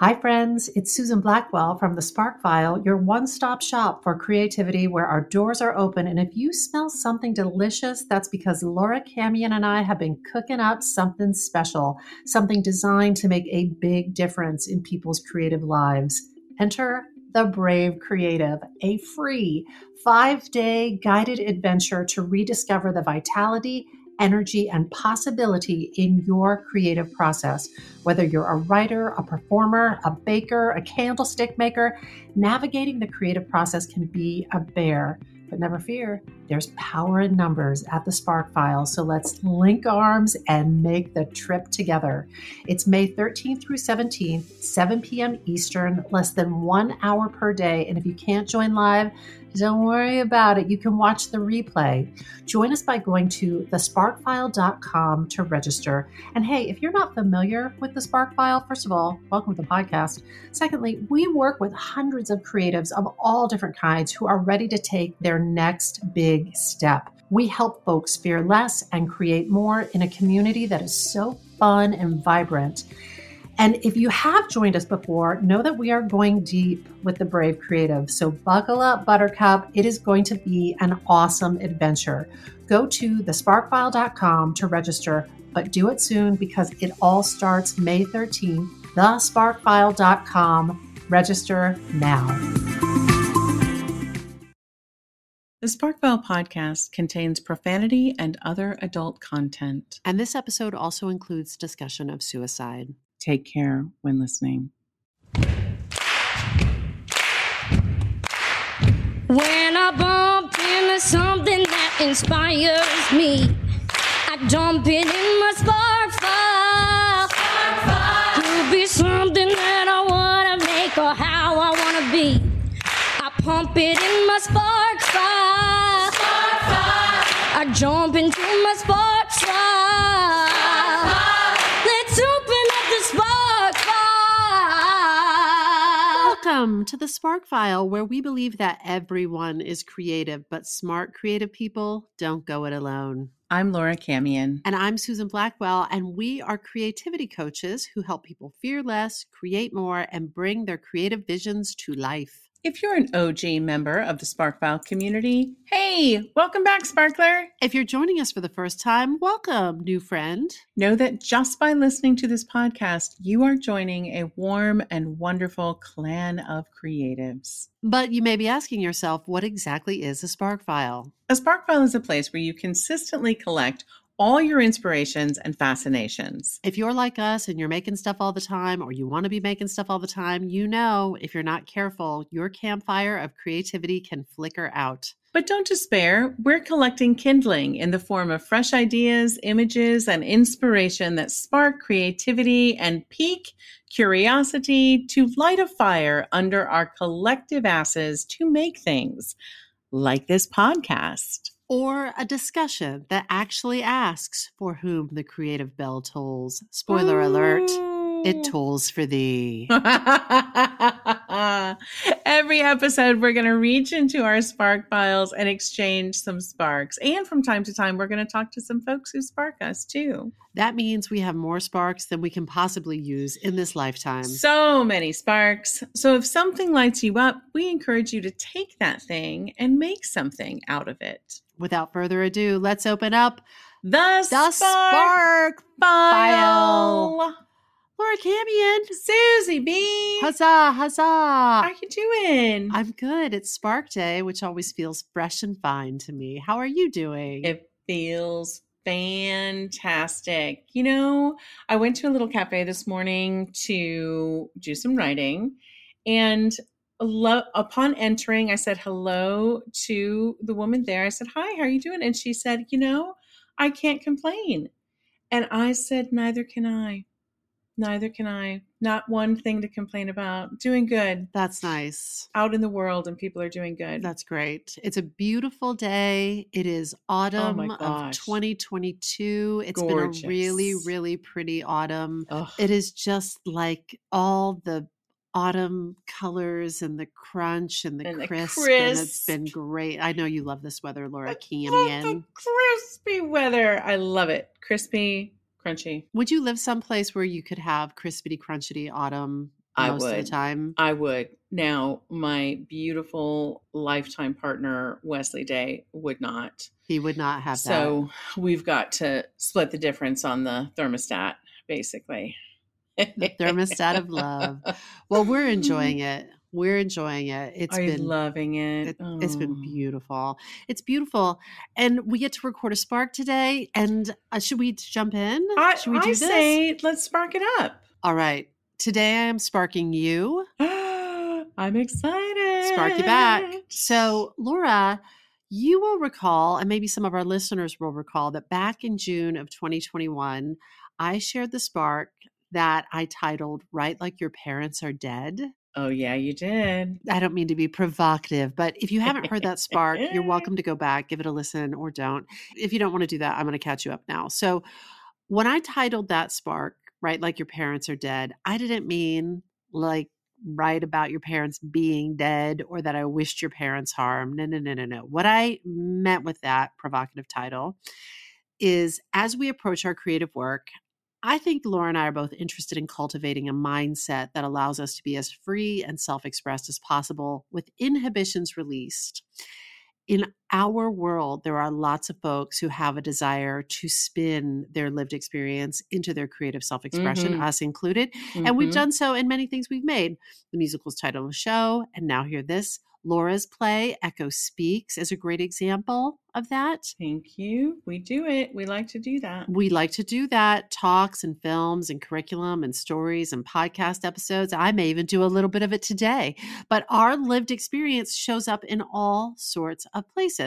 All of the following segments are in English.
Hi, friends. It's Susan Blackwell from the Spark File, your one stop shop for creativity where our doors are open. And if you smell something delicious, that's because Laura Camien and I have been cooking up something special, something designed to make a big difference in people's creative lives. Enter the Brave Creative, a free five day guided adventure to rediscover the vitality energy, and possibility in your creative process. Whether you're a writer, a performer, a baker, a candlestick maker, navigating the creative process can be a bear. But never fear, there's power in numbers at the Spark File. So let's link arms and make the trip together. It's May 13th through 17th, 7 p.m. Eastern, less than one hour per day. And if you can't join live, don't worry about it. You can watch the replay. Join us by going to thesparkfile.com to register. And hey, if you're not familiar with the Spark File, first of all, welcome to the podcast. Secondly, we work with hundreds of creatives of all different kinds who are ready to take their next big step. We help folks fear less and create more in a community that is so fun and vibrant. And if you have joined us before, know that we are going deep with the Brave Creative. So buckle up, Buttercup. It is going to be an awesome adventure. Go to thesparkfile.com to register, but do it soon because it all starts May 13th. Thesparkfile.com. Register now. The Sparkfile podcast contains profanity and other adult content. And this episode also includes discussion of suicide. Take care when listening. When I bump into something that inspires me, I dump it in my spark to the Spark File, where we believe that everyone is creative, but smart creative people don't go it alone. I'm Laura Camien. And I'm Susan Blackwell, and we are creativity coaches who help people fear less, create more, and bring their creative visions to life. If you're an OG member of the Sparkfile community, hey, welcome back, Sparkler. If you're joining us for the first time, welcome, new friend. Know that just by listening to this podcast, you are joining a warm and wonderful clan of creatives. But you may be asking yourself, what exactly is a SparkFile? A Sparkfile is a place where you consistently collect all your inspirations and fascinations. If you're like us and you're making stuff all the time, or you want to be making stuff all the time, you know if you're not careful, your campfire of creativity can flicker out. But don't despair, we're collecting kindling in the form of fresh ideas, images, and inspiration that spark creativity and pique curiosity to light a fire under our collective asses to make things like this podcast. Or a discussion that actually asks for whom the creative bell tolls. Spoiler alert, it tolls for thee. Every episode, we're going to reach into our spark files and exchange some sparks. And from time to time, we're going to talk to some folks who spark us too. That means we have more sparks than we can possibly use in this lifetime. So many sparks. So if something lights you up, we encourage you to take that thing and make something out of it. Without further ado, let's open up The, the spark, Spark file. File. Laura Camien. Susie B. Huzzah, huzzah. How are you doing? I'm good. It's Spark Day, which always feels fresh and fine to me. How are you doing? It feels fantastic. You know, I went to a little cafe this morning to do some writing, and lo- upon entering, I said hello to the woman there. I said, "Hi, how are you doing?" And she said, "You know, I can't complain." And I said, "Neither can I. Neither can I. Not one thing to complain about. Doing good." That's nice. Out in the world, and people are doing good. That's great. It's a beautiful day. It is autumn oh of Oh gosh. 2022. It's been a really, really pretty autumn. Ugh. It is just like all the autumn colors and the crunch and the And the crisp. And it's been great. I know you love this weather, Laura I love the crispy weather. I love it. Crispy, crunchy. Would you live someplace where you could have crispity, crunchity autumn I most of would. the time. I would. Now, my beautiful lifetime partner, Wesley Day, would not. He would not have that. So we've got to split the difference on the thermostat, basically. The thermostat of love. Well, we're enjoying it. We're enjoying it. It's Are been loving it? It, It's been Oh. beautiful. It's beautiful. And we get to record a spark today. And uh, should we jump in? I, should we I do this? say let's spark it up. All right. Today I am sparking you. I'm excited. Spark you back. So, Laura, you will recall, and maybe some of our listeners will recall, that back in June of 2021, I shared the spark that I titled Write Like Your Parents Are Dead. Oh yeah, you did. I don't mean to be provocative, but if you haven't heard that spark, you're welcome to go back, give it a listen, or don't. If you don't want to do that, I'm going to catch you up now. So, when I titled that spark, write, like your parents are dead, I didn't mean like write about your parents being dead or that I wished your parents harm. No, no, no, no, no. What I meant with that provocative title is as we approach our creative work, I think Laura and I are both interested in cultivating a mindset that allows us to be as free and self expressed as possible with inhibitions released. In our world, there are lots of folks who have a desire to spin their lived experience into their creative self expression, Mhm. us included. And we've Mhm. done so in many things we've made. The musical's title of the show, and now hear this. Laura's play, Echo Speaks, is a great example of that. Thank you. We do it. We like to do that. We like to do that talks and films and curriculum and stories and podcast episodes. I may even do a little bit of it today. But our lived experience shows up in all sorts of places.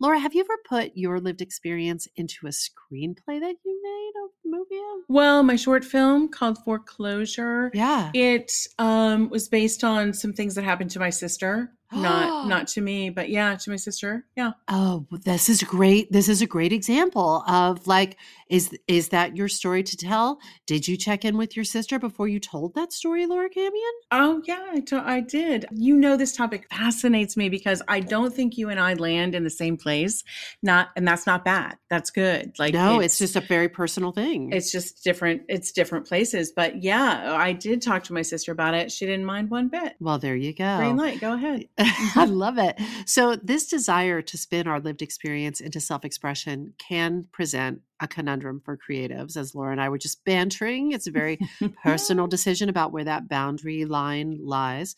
Laura, have you ever put your lived experience into a screenplay that you made of the movie? Well, my short film called Foreclosure. Yeah. It um, was based on some things that happened to my sister. Not not to me, but yeah, to my sister. Yeah. Oh, this is great. This is a great example of like, is is that your story to tell? Did you check in with your sister before you told that story, Laura Camien? Oh yeah, I, did. You know, this topic fascinates me because I don't think you and I land in the same place. Not, and that's not bad. That's good. Like no, it's, just a very personal thing. it's just different. It's different places. But yeah, I did talk to my sister about it. She didn't mind one bit. well, there you go. Green light. Go ahead. I love it. So, this desire to spin our lived experience into self expression can present a conundrum for creatives, as Laura and I were just bantering. It's a very personal decision about where that boundary line lies.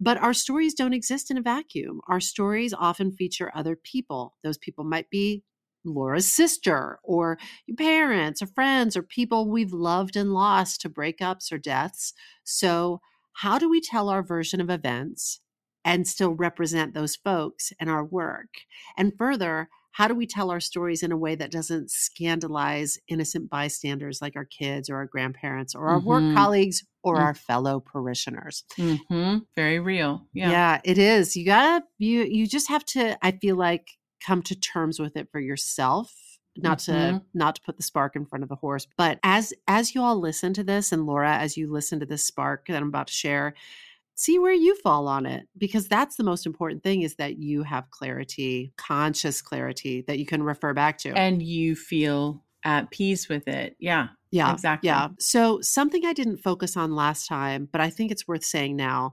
But our stories don't exist in a vacuum. Our stories often feature other people. Those people might be Laura's sister, or your parents, or friends, or people we've loved and lost to breakups or deaths. So, how do we tell our version of events and still represent those folks in our work? And further, how do we tell our stories in a way that doesn't scandalize innocent bystanders like our kids or our grandparents or our work Mhm. colleagues or Mm. our fellow parishioners? hmm Very real. Yeah. Yeah. it is. You gotta you you just have to, I feel like, come to terms with it for yourself. Not to Mhm. not to put the spark in front of the horse. But as as you all listen to this, and Laura, as you listen to this spark that I'm about to share, see where you fall on it. Because that's the most important thing is that you have clarity, conscious clarity that you can refer back to. And you feel at peace with it. Yeah. Yeah, Exactly. Yeah. So, something I didn't focus on last time, but I think it's worth saying now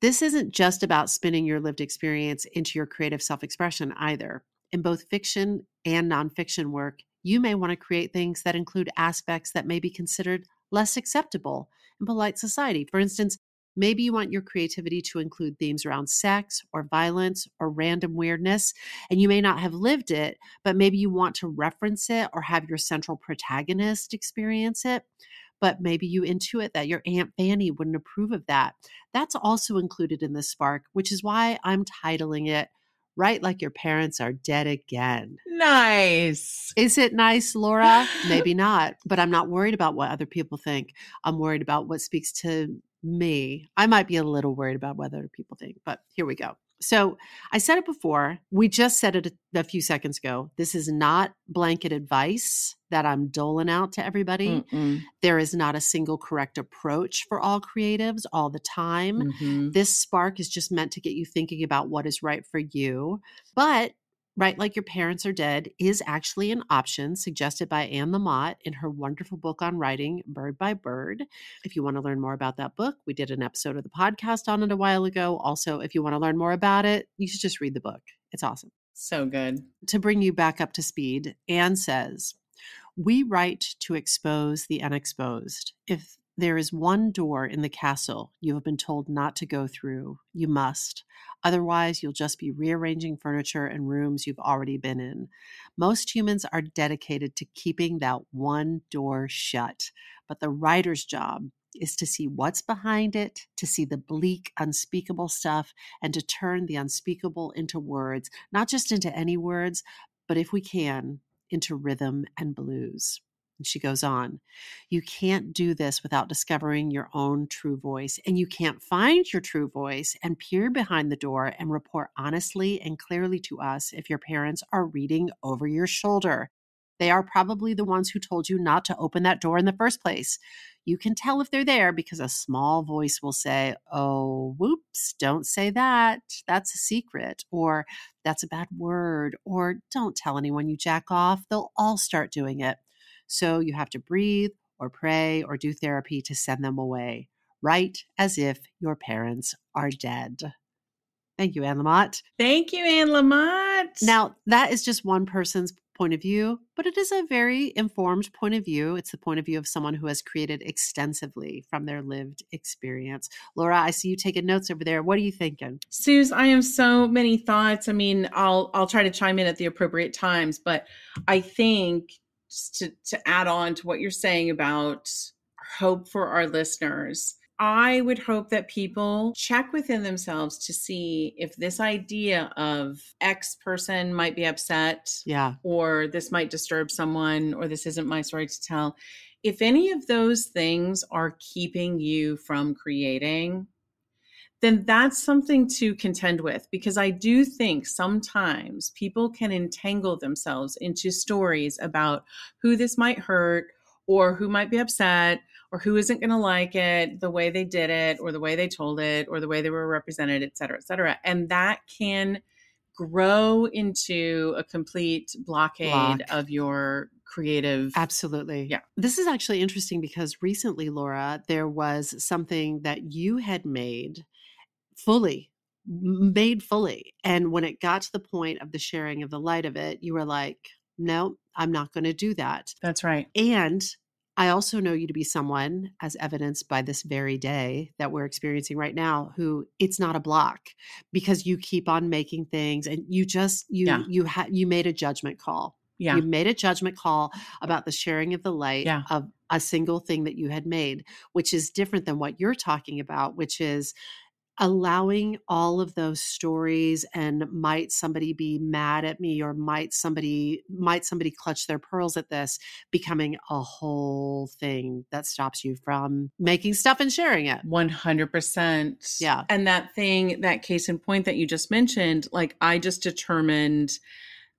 this isn't just about spinning your lived experience into your creative self expression either. In both fiction and nonfiction work, you may want to create things that include aspects that may be considered less acceptable in polite society. For instance, maybe you want your creativity to include themes around sex or violence or random weirdness, and you may not have lived it, but maybe you want to reference it or have your central protagonist experience it. But maybe you intuit that your Aunt Fanny wouldn't approve of that. That's also included in this spark, which is why I'm titling it Write Like Your Parents Are Dead Again. Nice. Is it nice, Laura? Maybe not, but I'm not worried about what other people think. I'm worried about what speaks to me. I might be a little worried about what other people think, but here we go. So I said it before. We just said it a, a few seconds ago. This is not blanket advice that I'm doling out to everybody. There is not a single correct approach for all creatives all the time. Mhm. This spark is just meant to get you thinking about what is right for you. But Write Like Your Parents Are Dead is actually an option suggested by Anne Lamott in her wonderful book on writing, Bird by Bird. If you want to learn more about that book, we did an episode of the podcast on it a while ago. Also, if you want to learn more about it, you should just read the book. It's awesome. So good. To bring you back up to speed, Anne says, We write to expose the unexposed. If there is one door in the castle you have been told not to go through, you must. Otherwise, you'll just be rearranging furniture and rooms you've already been in. Most humans are dedicated to keeping that one door shut, but the writer's job is to see what's behind it, to see the bleak, unspeakable stuff, and to turn the unspeakable into words, not just into any words, but if we can, into rhythm and blues. And she goes on, You can't do this without discovering your own true voice. And you can't find your true voice and peer behind the door and report honestly and clearly to us if your parents are reading over your shoulder. They are probably the ones who told you not to open that door in the first place. You can tell if they're there because a small voice will say, Oh, whoops, don't say that. That's a secret. Or that's a bad word. Or don't tell anyone you jack off. They'll all start doing it. So you have to breathe or pray or do therapy to send them away. Write as if your parents are dead. Thank you, Anne Lamott. Thank you, Anne Lamott. Now, that is just one person's point of view, but it is a very informed point of view. It's the point of view of someone who has created extensively from their lived experience. Laura, I see you taking notes over there. What are you thinking? Suze, I have so many thoughts. I mean, I'll I'll try to chime in at the appropriate times, but I think just to to add on to what you're saying about hope for our listeners. I would hope that people check within themselves to see if this idea of X person might be upset, Yeah. or this might disturb someone, or this isn't my story to tell. If any of those things are keeping you from creating, then that's something to contend with because I do think sometimes people can entangle themselves into stories about who this might hurt or who might be upset or who isn't going to like it the way they did it or the way they told it or the way they were represented et cetera et cetera and that can grow into a complete blockade Block. of your creative Absolutely. Yeah. This is actually interesting because recently, Laura, there was something that you had made fully, made fully. And when it got to the point of the sharing of the light of it, you were like, no, I'm not going to do that. that's right And I also know you to be someone, as evidenced by this very day that we're experiencing right now, who it's not a block because you keep on making things and you just you Yeah. you had you made a judgment call. yeah You made a judgment call about the sharing of the light Yeah. of a single thing that you had made, which is different than what you're talking about, which is allowing all of those stories and might somebody be mad at me or might somebody might somebody clutch their pearls at this becoming a whole thing that stops you from making stuff and sharing it 100%. Yeah. And that thing, that case in point that you just mentioned, like I just determined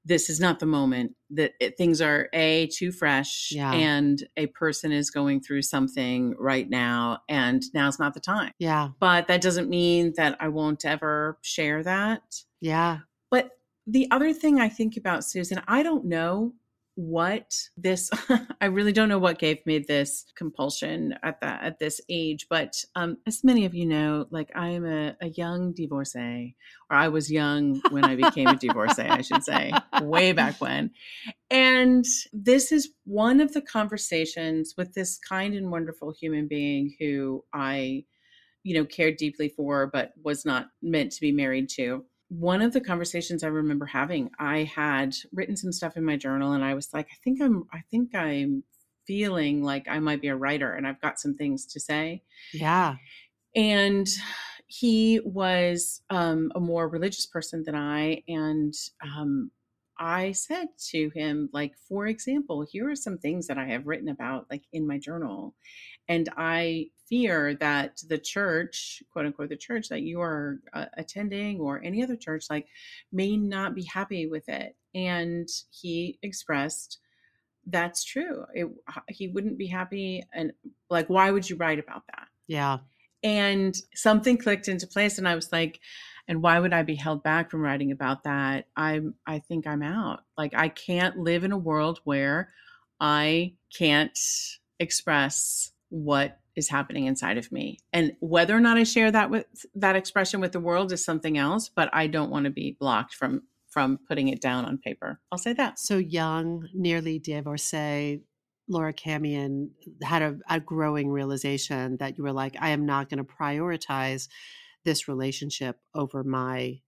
this is not the moment that it, things are a too fresh Yeah. and a person is going through something right now and now's not the time. yeah But that doesn't mean that I won't ever share that. yeah But the other thing I think about Susan, I don't know what this I really don't know what gave me this compulsion at that at this age. But um as many of you know, like I am a, a young divorcee, or I was young when I became a divorcee, I should say, way back when. And this is one of the conversations with this kind and wonderful human being who I, you know, cared deeply for, but was not meant to be married to one of the conversations I remember having, I had written some stuff in my journal and I was like, I think I'm I think I'm feeling like I might be a writer and I've got some things to say. yeah And he was um, a more religious person than I. And um, I said to him, like, for example, here are some things that I have written about, like in my journal. And I fear that the church, quote unquote, the church that you are uh, attending or any other church, like, may not be happy with it. And he expressed, that's true. It, he wouldn't be happy. And like, why would you write about that? yeah and something clicked into place and i was like and why would I be held back from writing about that? I'm I think I'm out. Like I can't live in a world where I can't express what is happening inside of me. And whether or not I share that with that expression with the world is something else, but I don't want to be blocked from from putting it down on paper. I'll say that. So young, nearly divorcee, Laura Camien had a, a growing realization that you were like, I am not going to prioritize this relationship over my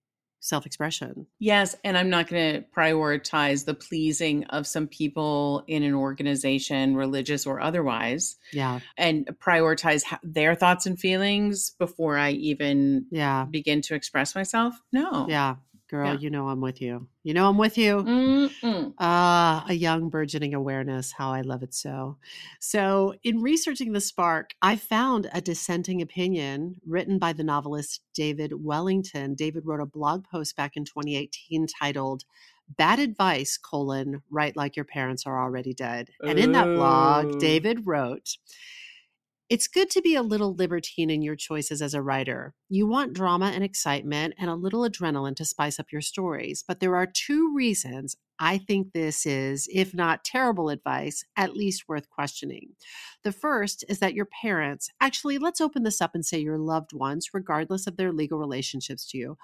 self expression. Yes. And I'm not going to prioritize the pleasing of some people in an organization, religious or otherwise. Yeah. And prioritize their thoughts and feelings before I even yeah. begin to express myself. No. Yeah. Girl, yeah. you know I'm with you. You know I'm with you. Ah, uh, a young burgeoning awareness. How I love it so. So, in researching the spark, I found a dissenting opinion written by the novelist David Wellington. David wrote a blog post back in 2018 titled "Bad Advice: colon Write like your parents are already dead." And in that blog, David wrote. It's good to be a little libertine in your choices as a writer. You want drama and excitement and a little adrenaline to spice up your stories. But there are two reasons I think this is, if not terrible advice, at least worth questioning. The first is that your parents, actually, let's open this up and say your loved ones, regardless of their legal relationships to you,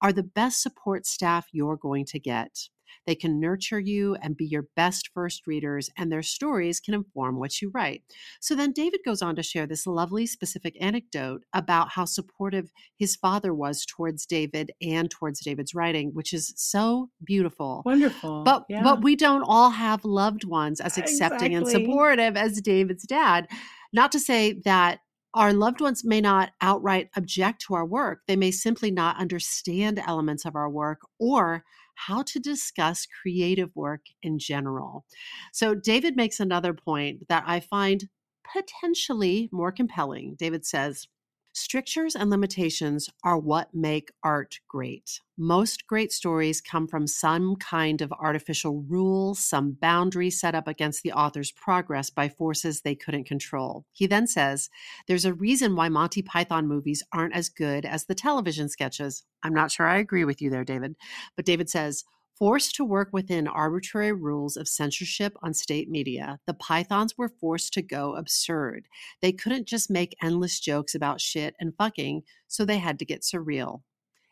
are the best support staff you're going to get. They can nurture you and be your best first readers, and their stories can inform what you write. So then David goes on to share this lovely specific anecdote about how supportive his father was towards David and towards David's writing, which is so beautiful. Wonderful. But yeah. but we don't all have loved ones as accepting exactly. and supportive as David's dad. Not to say that our loved ones may not outright object to our work. They may simply not understand elements of our work or how to discuss creative work in general. So, David makes another point that I find potentially more compelling. David says, Strictures and limitations are what make art great. Most great stories come from some kind of artificial rule, some boundary set up against the author's progress by forces they couldn't control. He then says, There's a reason why Monty Python movies aren't as good as the television sketches. I'm not sure I agree with you there, David. But David says, Forced to work within arbitrary rules of censorship on state media, the Pythons were forced to go absurd. They couldn't just make endless jokes about shit and fucking, so they had to get surreal.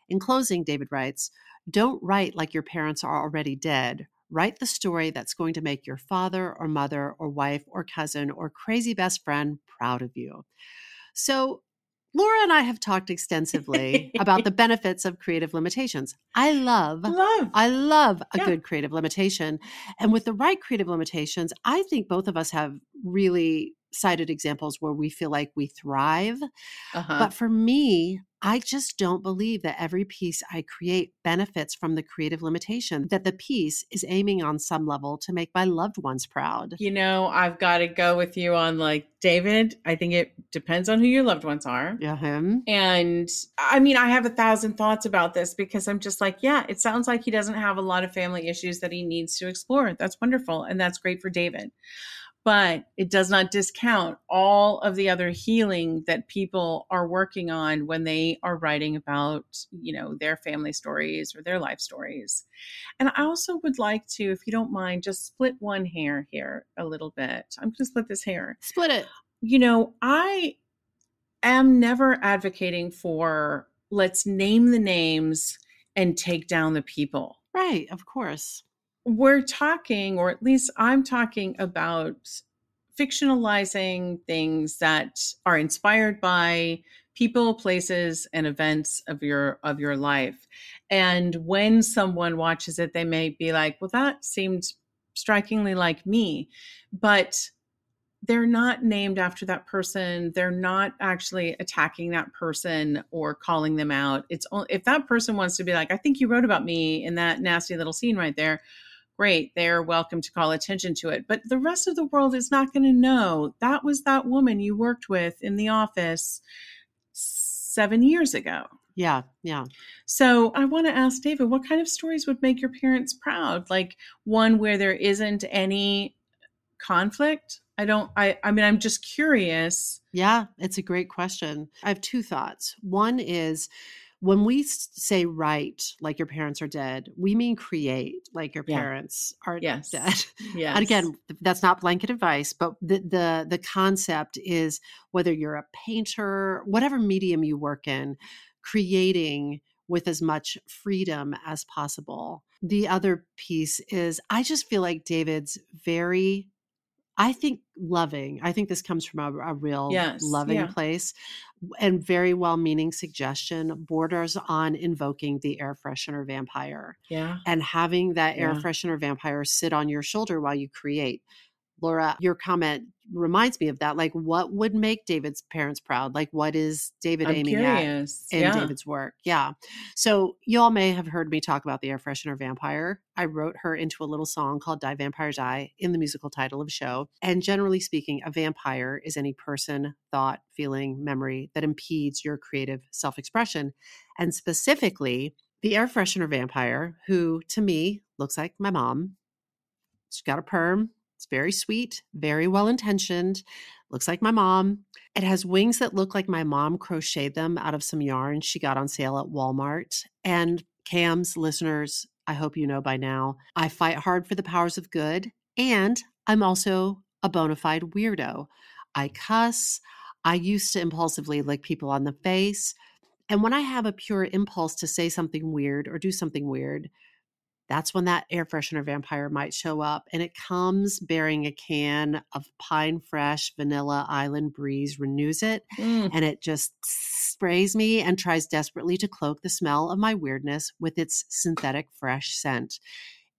In closing, David writes Don't write like your parents are already dead. Write the story that's going to make your father or mother or wife or cousin or crazy best friend proud of you. So, Laura and I have talked extensively about the benefits of creative limitations. I love, love, I love a Yeah. good creative limitation. And with the right creative limitations, I think both of us have really cited examples where we feel like we thrive. uh-huh. But for me, I just don't believe that every piece I create benefits from the creative limitation, that the piece is aiming on some level to make my loved ones proud. you know, I've got to go with you on like David. I think it depends on who your loved ones are. Yeah, him. And I mean, I have a thousand thoughts about this because I'm just like, yeah, it sounds like he doesn't have a lot of family issues that he needs to explore. That's wonderful. And that's great for David. But it does not discount all of the other healing that people are working on when they are writing about, you know, their family stories or their life stories. And I also would like to, if you don't mind, just split one hair here a little bit. I'm going to split this hair Split it. you know, I am never advocating for let's name the names and take down the people. Right, of course. We're talking, or at least I'm talking about fictionalizing things that are inspired by people, places, and events of your of your life. And when someone watches it, they may be like, well, that seemed strikingly like me. But they're not named after that person they're not actually attacking that person or calling them out it's only if that person wants to be like i think you wrote about me in that nasty little scene right there great they're welcome to call attention to it but the rest of the world is not going to know that was that woman you worked with in the office 7 years ago Yeah, yeah. so I want to ask David, what kind of stories would make your parents proud? Like one where there isn't any conflict? I don't I I mean I'm just curious. Yeah, it's a great question. I have two thoughts. One is when we say write like your parents are dead, we mean create like your Yeah. parents are Yes. dead. Yes. And again, that's not blanket advice, but the, the the concept is whether you're a painter, whatever medium you work in, creating with as much freedom as possible. The other piece is I just feel like David's very I think loving. I think this comes from a, a real Yes, loving yeah. place and very well meaning suggestion borders on invoking the air freshener vampire yeah. and having that air Yeah. freshener vampire sit on your shoulder while you create. Laura, your comment reminds me of that. Like, what would make David's parents proud? Like, what is David I'm aiming at in yeah. David's work? Yeah. So, you all may have heard me talk about the air freshener vampire. I wrote her into a little song called Die Vampire Die in the musical title of the show. And generally speaking, a vampire is any person, thought, feeling, memory that impedes your creative self expression. And specifically, the air freshener vampire, who to me looks like my mom. She's got a perm. It's very sweet, very well intentioned. Looks like my mom. It has wings that look like my mom crocheted them out of some yarn she got on sale at Walmart. And Cam's listeners, I hope you know by now, I fight hard for the powers of good. And I'm also a bona fide weirdo. I cuss. I used to impulsively lick people on the face. And when I have a pure impulse to say something weird or do something weird, that's when that air freshener vampire might show up. And it comes bearing a can of Pine Fresh Vanilla Island Breeze, Renuzit, Mm. and it just sprays me and tries desperately to cloak the smell of my weirdness with its synthetic fresh scent.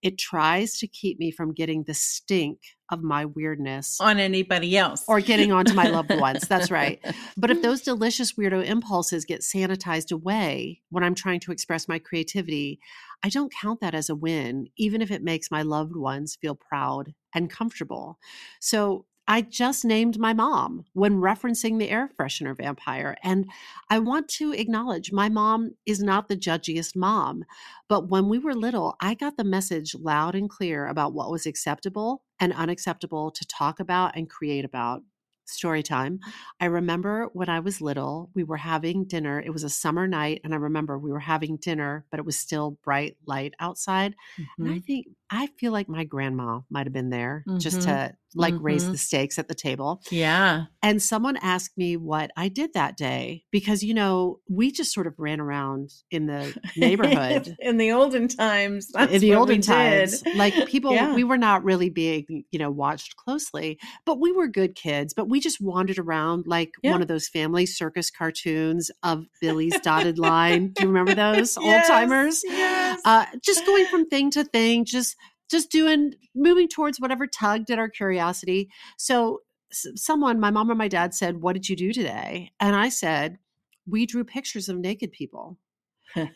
It tries to keep me from getting the stink of my weirdness On anybody else. or getting onto my loved ones. That's right. But if those delicious weirdo impulses get sanitized away when I'm trying to express my creativity, I don't count that as a win, even if it makes my loved ones feel proud and comfortable. So I just named my mom when referencing the air freshener vampire. And I want to acknowledge my mom is not the judgiest mom. But when we were little, I got the message loud and clear about what was acceptable and unacceptable to talk about and create about. Story time. I remember when I was little, we were having dinner. It was a summer night, and I remember we were having dinner, but it was still bright light outside. And I Mhm. think I feel like my grandma might have been there just Mhm. to like raise Mhm. the stakes at the table. Yeah. And someone asked me what I did that day because, you know, we just sort of ran around in the neighborhood. in the olden times. That's in the olden times, did. like people, Yeah. we were not really being, you know, watched closely, but we were good kids. But we just wandered around like Yeah. one of those family circus cartoons of Billy's Dotted Line. Do you remember those old timers? Yes. uh, just going from thing to thing, just just doing moving towards whatever tugged at our curiosity. So someone, my mom or my dad said, "What did you do today?" And I said, "We drew pictures of naked people."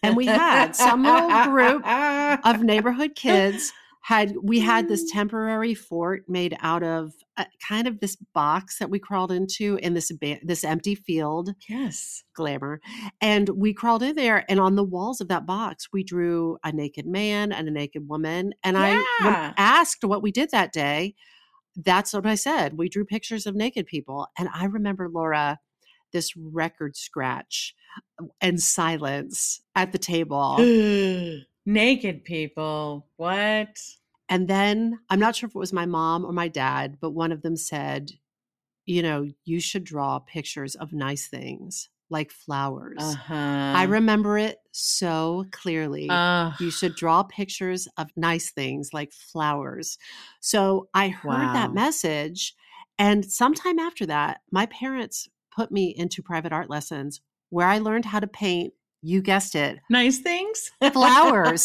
and we had some little group Of neighborhood kids had we had this temporary fort made out of a, kind of this box that we crawled into in this ba- this empty field yes. glamour. And we crawled in there, and on the walls of that box, we drew a naked man and a naked woman. And I asked what we did that day. That's what I said. We drew pictures of naked people. And I remember, Laura, this record scratch uh, and silence at the table. Naked people. What? And then I'm not sure if it was my mom or my dad, but one of them said, you know, you should draw pictures of nice things like flowers. Uh-huh. I remember it so clearly. Uh, you should draw pictures of nice things like flowers. So I heard Wow. that message. And sometime after that, my parents put me into private art lessons where I learned how to paint, you guessed it, nice things. Flowers.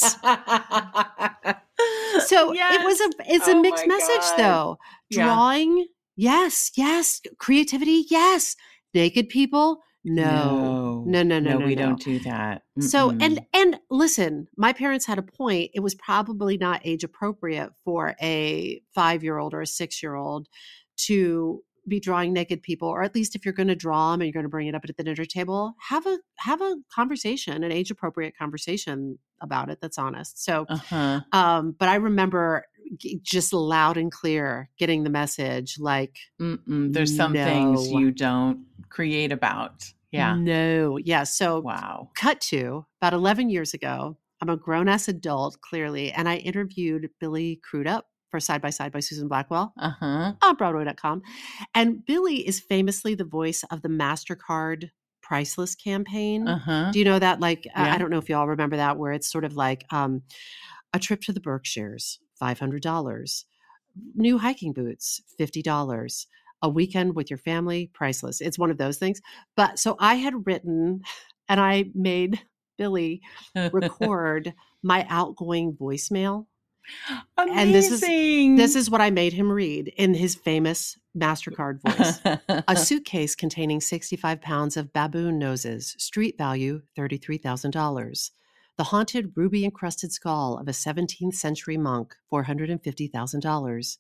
So it was a it's a Oh mixed message God. though. Yeah. Drawing, yes, yes. Creativity, yes. Naked people, no. No, no, no, no, we no. don't do that. So Mm-mm. and and listen, my parents had a point. It was probably not age appropriate for a 5-year-old or a 6-year-old to be drawing naked people or at least if you're going to draw them and you're going to bring it up at the dinner table, have a have a conversation, an age appropriate conversation about it that's honest. So uh-huh. um, but I remember g- just loud and clear getting the message like, Mm-mm. There's some things you don't create about. Yeah. No. Yeah. So Wow. cut to about 11 years ago. I'm a grown ass adult, clearly, and I interviewed Billy Crudup for Side by Side by Susan Blackwell Uh huh. on Broadway.com. And Billy is famously the voice of the MasterCard Priceless campaign. Uh huh. Do you know that? Like, I- Yeah. I don't know if y'all remember that, where it's sort of like um, a trip to the Berkshires, $500, new hiking boots, $50, a weekend with your family, priceless. It's one of those things. But so I had written and I made Billy record my outgoing voicemail. Amazing. and this is- This is what I made him read in his famous MasterCard voice. a suitcase containing 65 pounds of baboon noses, street value $33,000. The haunted ruby encrusted skull of a 17th century monk, $450,000.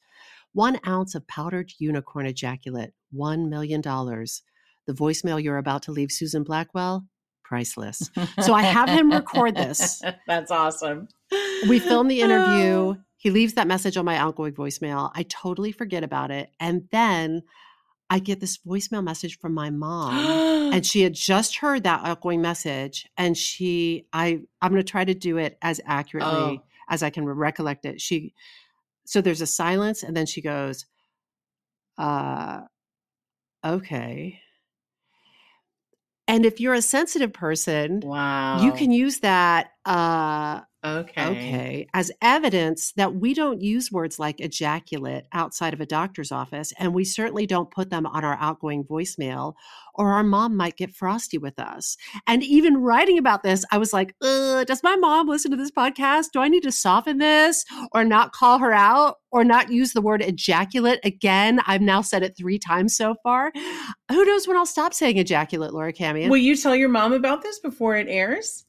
One ounce of powdered unicorn ejaculate, $1 million. The voicemail you're about to leave Susan Blackwell, priceless. So I have him record this. That's awesome. We film the interview. He leaves that message on my outgoing voicemail. I totally forget about it. And then I get this voicemail message from my mom. and she had just heard that outgoing message and she i i'm going to try to do it as accurately Oh. as i can recollect it she so there's a silence and then she goes uh okay and if you're a sensitive person wow. you can use that uh Okay. Okay. As evidence that we don't use words like ejaculate outside of a doctor's office, and we certainly don't put them on our outgoing voicemail, or our mom might get frosty with us. And even writing about this, I was like, does my mom listen to this podcast? Do I need to soften this or not call her out or not use the word ejaculate again? I've now said it three times so far. Who knows when I'll stop saying ejaculate, Laura Camien? Will you tell your mom about this before it airs?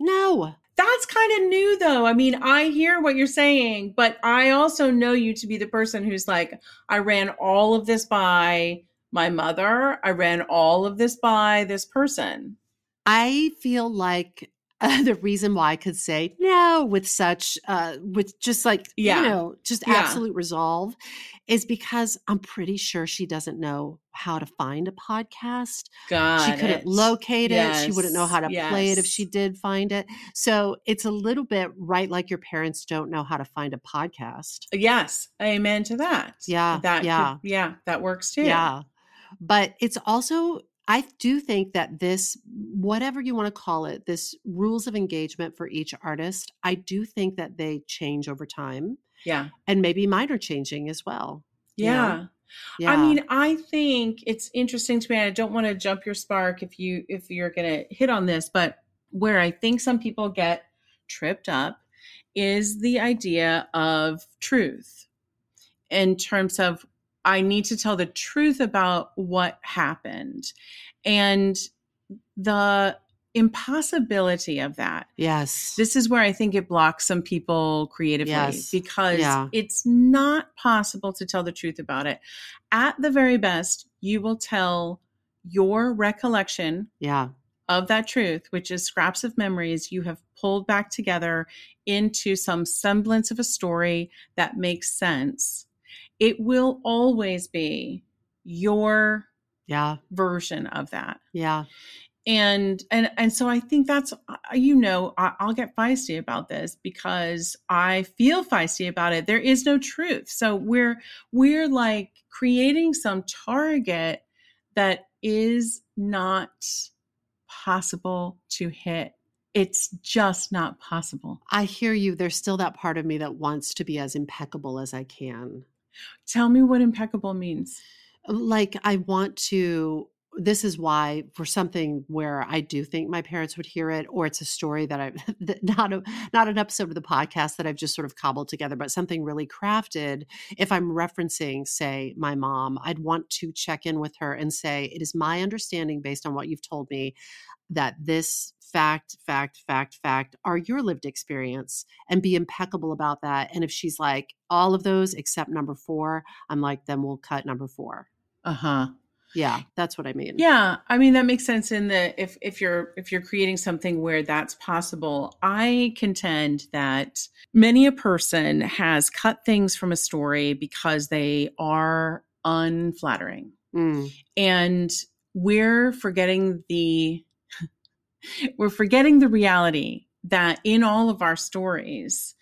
No. That's kind of new though. I mean, I hear what you're saying, but I also know you to be the person who's like, I ran all of this by my mother. I ran all of this by this person. I feel like uh, the reason why I could say no with such, uh, with just like, Yeah. you know, just Yeah. absolute resolve is because I'm pretty sure she doesn't know how to find a podcast. Got she couldn't it. locate it. She wouldn't know how to play it if she did find it. So it's a little bit write like your parents don't know how to find a podcast. Yes, amen to that. Yeah, that yeah. could- yeah, that works too. Yeah. But it's also, I do think that this, whatever you want to call it, this rules of engagement for each artist, I do think that they change over time. yeah, And maybe mine are changing as well. you know? yeah. Yeah. I mean, I think it's interesting to me. I don't want to jump your spark if you if you're going to hit on this, but where I think some people get tripped up is the idea of truth in terms of I need to tell the truth about what happened and the impossibility of that yes. this is where I think it blocks some people creatively Yes. because Yeah. it's not possible to tell the truth about it. At the very best, you will tell your recollection yeah. of that truth, which is scraps of memories you have pulled back together into some semblance of a story that makes sense. It will always be your Yeah. version of that Yeah. and and and so i think that's uh, you know I, i'll get feisty about this because i feel feisty about it there is no truth so we're we're like creating some target that is not possible to hit it's just not possible I hear you. There's still that part of me that wants to be as impeccable as I can. Tell me what impeccable means. Like I want to this is why for something where I do think my parents would hear it or it's a story that I that not a not an episode of the podcast that I've just sort of cobbled together but something really crafted. If I'm referencing say my mom I'd want to check in with her and say it is my understanding based on what you've told me that this fact fact fact fact are your lived experience and be impeccable about that and if she's like all of those except number 4 I'm like then we'll cut number 4 uh-huh yeah, that's what I mean. Yeah, I mean that makes sense in the if if you're if you're creating something where that's possible. I contend that many a person has cut things from a story because they are unflattering. Mm, And we're forgetting the we're forgetting the reality that in all of our stories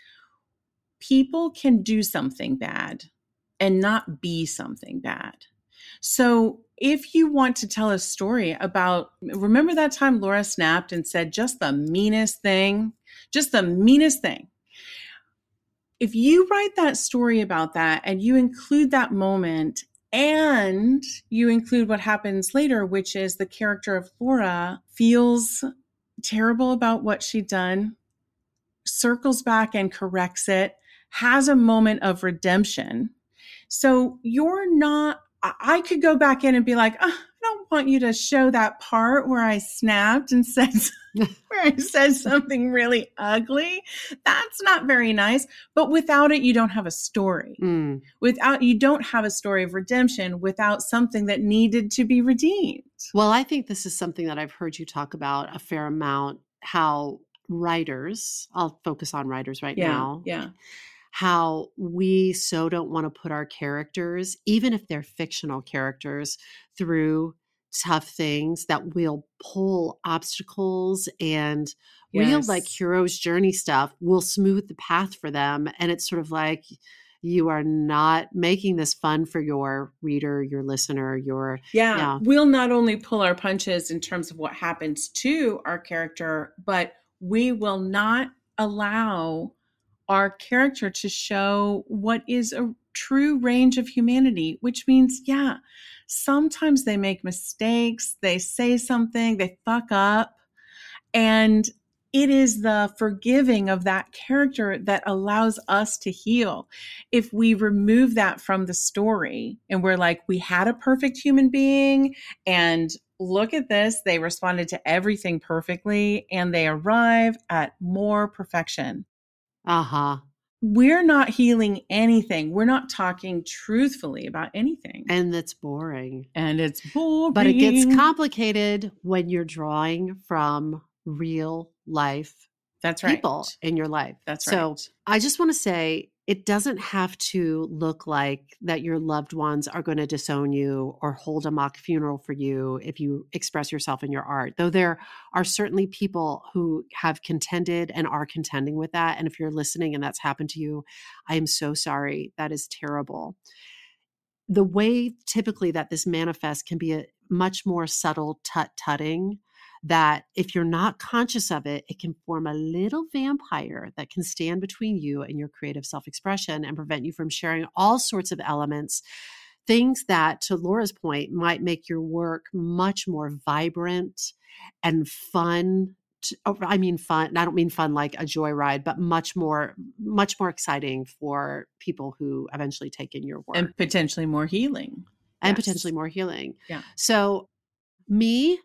people can do something bad and not be something bad. So if you want to tell a story about, remember that time Laura snapped and said just the meanest thing, just the meanest thing. If you write that story about that and you include that moment and you include what happens later, which is the character of Laura feels terrible about what she'd done, circles back and corrects it, has a moment of redemption. So you're not, I could go back in and be like, oh, want you to show that part where I snapped and said, where I said something really ugly. That's not very nice. But without it, you don't have a story. Mm. Without, you don't have a story of redemption without something that needed to be redeemed. Well, I think this is something that I've heard you talk about a fair amount how writers, I'll focus on writers right Yeah. now. Yeah. how we so don't want to put our characters, even if they're fictional characters, through tough things that will pull obstacles and real like hero's journey stuff will smooth the path for them. And it's sort of like you are not making this fun for your reader, your listener, your Yeah. Yeah. We'll not only pull our punches in terms of what happens to our character, but we will not allow our character to show what is a true range of humanity, which means, yeah, sometimes they make mistakes, they say something, they fuck up. And it is the forgiving of that character that allows us to heal. If we remove that from the story and we're like, we had a perfect human being and look at this, they responded to everything perfectly and they arrive at more perfection. uh-huh. We're not healing anything. We're not talking truthfully about anything. And that's boring. And it's boring. But it gets complicated when you're drawing from real life That's right. people in your life. That's right. So. I just want to say it doesn't have to look like that your loved ones are going to disown you or hold a mock funeral for you if you express yourself in your art. Though there are certainly people who have contended and are contending with that. And if you're listening and that's happened to you, I am so sorry. That is terrible. The way typically that this manifests can be a much more subtle tut tutting that if you're not conscious of it, it can form a little vampire that can stand between you and your creative self expression and prevent you from sharing all sorts of elements. Things that, to Laura's point, might make your work much more vibrant and fun. oh, I mean, fun. I don't mean fun like a joyride, but much more, much more exciting for people who eventually take in your work And potentially more healing. and Yes. potentially more healing. Yeah. So, me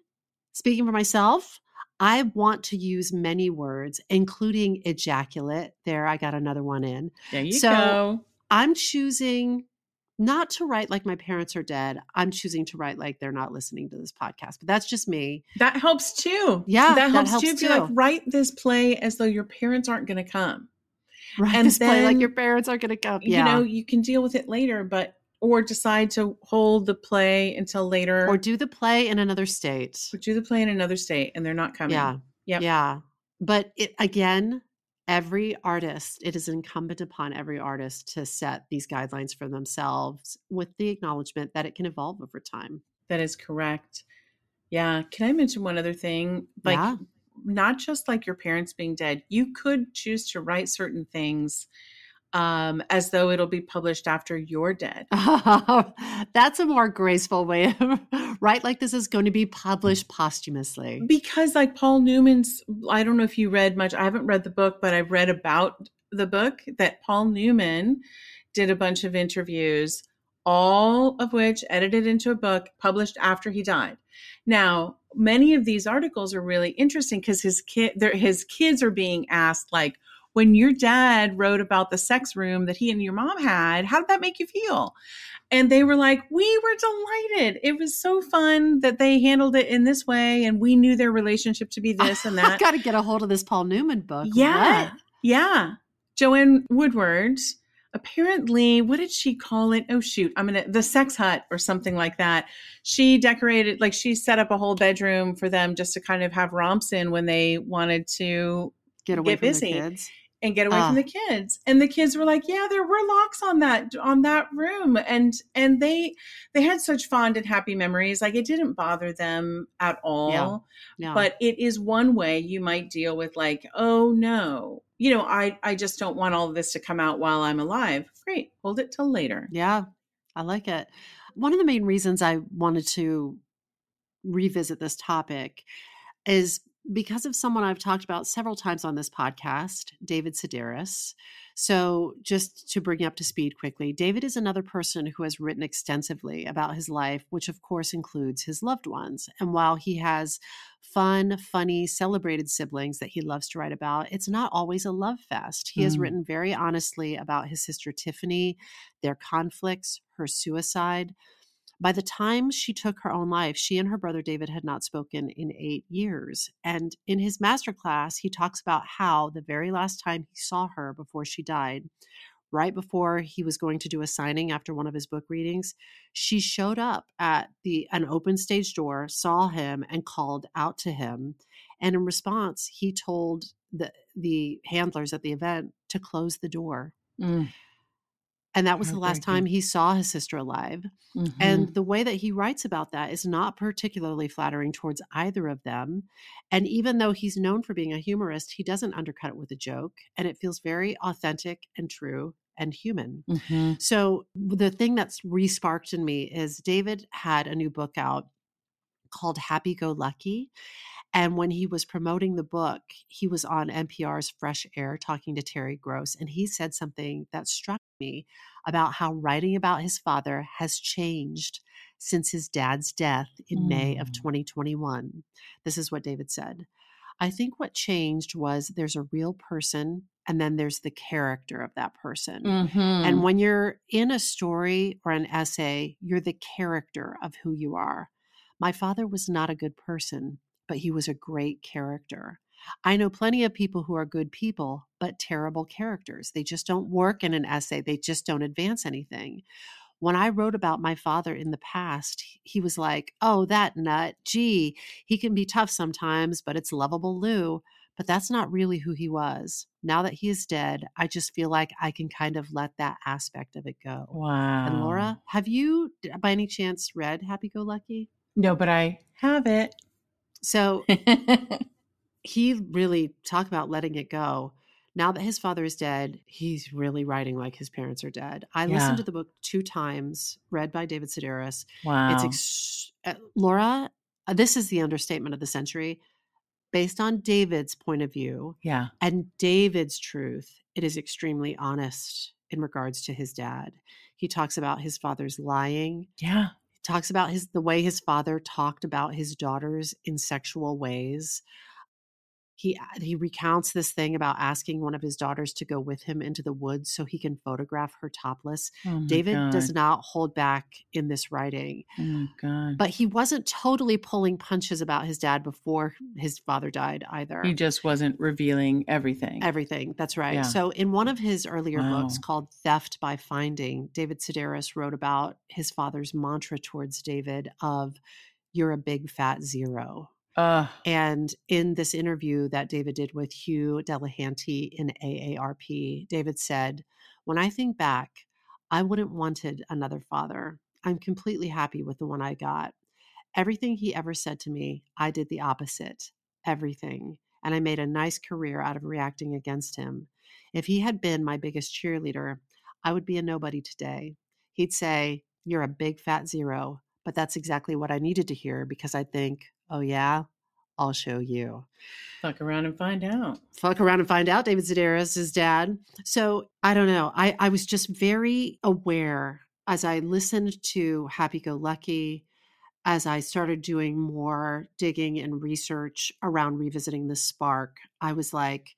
speaking for myself, I want to use many words, including ejaculate. There, I got another one in. There you So, go. I'm choosing not to write like my parents are dead. I'm choosing to write like they're not listening to this podcast. But that's just me. That helps too. Yeah, that that helps, helps too. You like write this play as though your parents aren't going to come. Right. And this play like your parents aren't going to come. Yeah. You know, you can deal with it later, but or decide to hold the play until later, or do the play in another state. or do the play in another state, and they're not coming. Yeah. Yep. Yeah. But it again, every artist, it is incumbent upon every artist to set these guidelines for themselves with the acknowledgement that it can evolve over time. That is correct. Yeah. Can I mention one other thing? Like, Yeah. not just like your parents being dead, you could choose to write certain things um, as though it'll be published after you're dead. That's a more graceful way of right like this is going to be published posthumously. because like paul newman's i don't know if you read much i haven't read the book but i've read about the book that paul newman did a bunch of interviews all of which edited into a book published after he died now many of these articles are really interesting because his kid his kids are being asked like when your dad wrote about the sex room that he and your mom had how did that make you feel and they were like, we were delighted. It was so fun that they handled it in this way, and we knew their relationship to be this and I've that. got to get a hold of this Paul Newman book. yeah, What? yeah. Joanne Woodward apparently, what did she call it? Oh, shoot. I'm to, the sex hut or something like that. She decorated, like, she set up a whole bedroom for them just to kind of have romps in when they wanted to Get away Get from busy. the kids. And get away Ah. from the kids. And the kids were like yeah there were locks on that on that room. And and they they had such fond and happy memories like it didn't bother them at all. Yeah. but it is one way you might deal with like oh no. You know i i just don't want all of this to come out while i'm alive. Great hold it till later. Yeah, I like it. One of the main reasons I wanted to revisit this topic is because of someone I've talked about several times on this podcast, David Sedaris. So, just to bring you up to speed quickly, David is another person who has written extensively about his life, which of course includes his loved ones. And while he has fun, funny, celebrated siblings that he loves to write about, it's not always a love fest. He has Mm. written very honestly about his sister Tiffany, their conflicts, her suicide. By the time she took her own life, she and her brother David had not spoken in eight years. And in his masterclass, he talks about how the very last time he saw her before she died, right before he was going to do a signing after one of his book readings, she showed up at the an open stage door, saw him, and called out to him. And in response, he told the the handlers at the event to close the door. Mm, And that was the last time he saw his sister alive. mhm. And the way that he writes about that is not particularly flattering towards either of them. And even though he's known for being a humorist, he doesn't undercut it with a joke. And it feels very authentic and true and human. Mhm. So the thing that's re-sparked in me is David had a new book out called Happy Go Lucky. And when he was promoting the book, he was on NPR's Fresh Air talking to Terry Gross. And he said something that struck me about how writing about his father has changed since his dad's death in May of Mm. 2021. This is what David said. I think what changed was there's a real person and then there's the character of that person. Mhm. And when you're in a story or an essay, you're the character of who you are. My father was not a good person, but he was a great character. I know plenty of people who are good people, but terrible characters. They just don't work in an essay, they just don't advance anything. When I wrote about my father in the past, he- was like, oh, that nut. Gee, he can be tough sometimes, but it's lovable Lou. But that's not really who he was. Now that he is dead, I just feel like I can kind of let that aspect of it go. wow And Laura, have you, by any chance, read Happy Go Lucky? no but i have it So he really talk about letting it go. Now that his father is dead, he's really writing like his parents are dead. I Yeah. listened to the book two times, read by David Sedaris. wow It's ex- uh, Laura. uh, This is the understatement of the century. Based on David's point of view yeah and David's truth, it is extremely honest in regards to his dad. He talks about his father's lying. yeah talks about his the way his father talked about his daughters in sexual ways. He uh, he recounts this thing about asking one of his daughters to go with him into the woods so he can photograph her topless. Oh David does not hold back in this writing. Oh god. But he wasn't totally pulling punches about his dad before his father died either. he just wasn't revealing everything. Everything. That's right. Yeah. So, in one of his earlier books called Theft by Finding, David Sedaris wrote about his father's mantra towards David of, You're a big fat zero. Ugh. And in this interview that David did with Hugh Delehanty in AARP, David said, When I think back, I wouldn't wanted another father. I'm completely happy with the one I got. Everything he ever said to me, I did the opposite. Everything. And I made a nice career out of reacting against him. If he had been my biggest cheerleader, I would be a nobody today. He'd say, You're a big fat zero. But that's exactly what I needed to hear because I'd think, Oh, yeah, I'll show you. Fuck around and find out. Fuck around and find out David Sedaris is dad. So I don't know. I, I was just very aware as I listened to Happy Go Lucky, as I started doing more digging and research around revisiting the spark. I was like,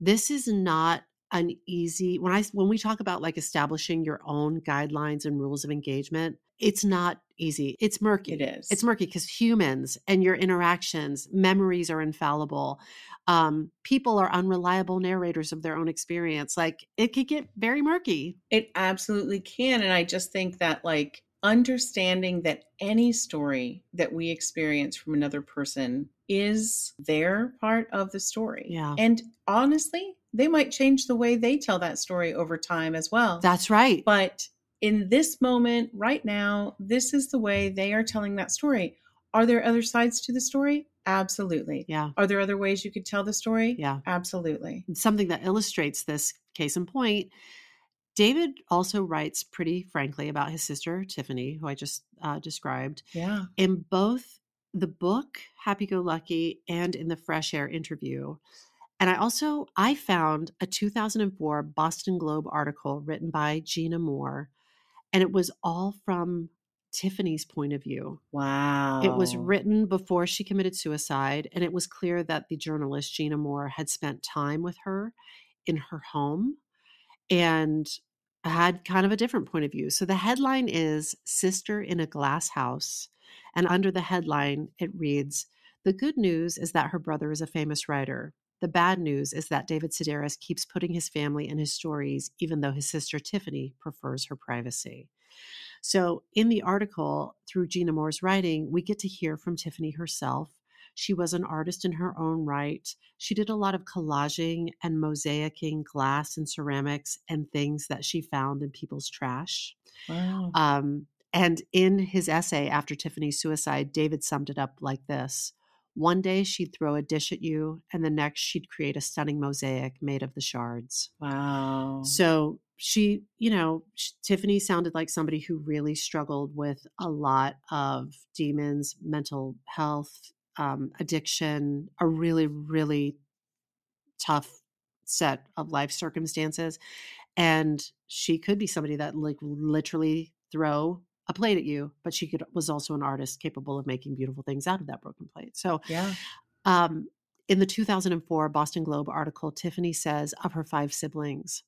this is not an easy when I when we talk about like establishing your own guidelines and rules of engagement, it's not easy. It's murky. It is. It's murky because humans and your interactions, memories are infallible. Um, people are unreliable narrators of their own experience. Like it could get very murky. It absolutely can. And I just think that, like, understanding that any story that we experience from another person is their part of the story. Yeah. And honestly, they might change the way they tell that story over time as well. That's right. but in this moment, right now, this is the way they are telling that story. Are there other sides to the story? Absolutely. yeah. Are there other ways you could tell the story? Yeah. Absolutely. Something that illustrates this case in point. David also writes pretty frankly about his sister Tiffany, who I just uh, described. Yeah. in both the book happy go lucky and in the fresh air interview and i also i found a 2004 boston globe article written by gina moore and it was all from tiffany's point of view Wow. it was written before she committed suicide and it was clear that the journalist gina moore had spent time with her in her home and had kind of a different point of view. So the headline is Sister in a Glass House. And under the headline, it reads The good news is that her brother is a famous writer. The bad news is that David Sedaris keeps putting his family in his stories, even though his sister Tiffany prefers her privacy. So, in the article, through Gina Moore's writing, we get to hear from Tiffany herself. She was an artist in her own right. She did a lot of collaging and mosaicing glass and ceramics and things that she found in people's trash. Wow. Um, and in his essay after Tiffany's suicide, David summed it up like this One day she'd throw a dish at you, and the next she'd create a stunning mosaic made of the shards. wow. So she, you know, sh- Tiffany sounded like somebody who really struggled with a lot of demons, mental health, um, addiction, a really, really tough set of life circumstances. And she could be somebody that like literally throw a plate at you, but she could was also an artist capable of making beautiful things out of that broken plate. So yeah. um, in the 2004 Boston Globe article, Tiffany says of her five siblings,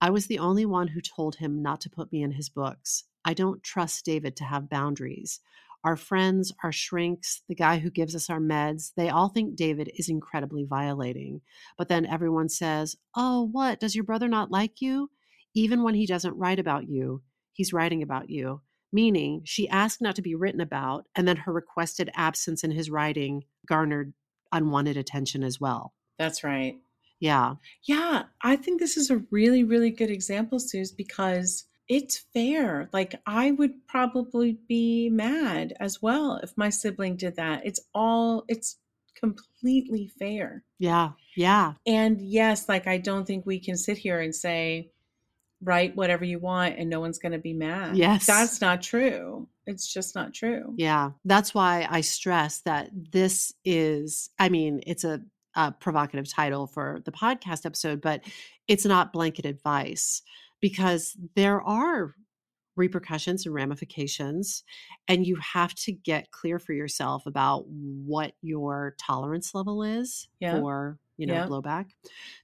I was the only one who told him not to put me in his books. I don't trust David to have boundaries. Our friends, our shrinks, the guy who gives us our meds, they all think David is incredibly violating. But then everyone says, Oh, what? Does your brother not like you? Even when he doesn't write about you, he's writing about you. Meaning, she asked not to be written about, and then her requested absence in his writing garnered unwanted attention as well. That's right. Yeah. Yeah, I think this is a really, really good example, Suze, because it's fair. Like, I would probably be mad as well if my sibling did that. It's all, it's completely fair. Yeah. Yeah. And yes, like, I don't think we can sit here and say, write whatever you want and no one's going to be mad. Yes. That's not true. It's just not true. Yeah. That's why I stress that this is, I mean, it's a, a provocative title for the podcast episode, but it's not blanket advice because there are repercussions and ramifications and you have to get clear for yourself about what your tolerance level is Yeah. for you know Yeah. blowback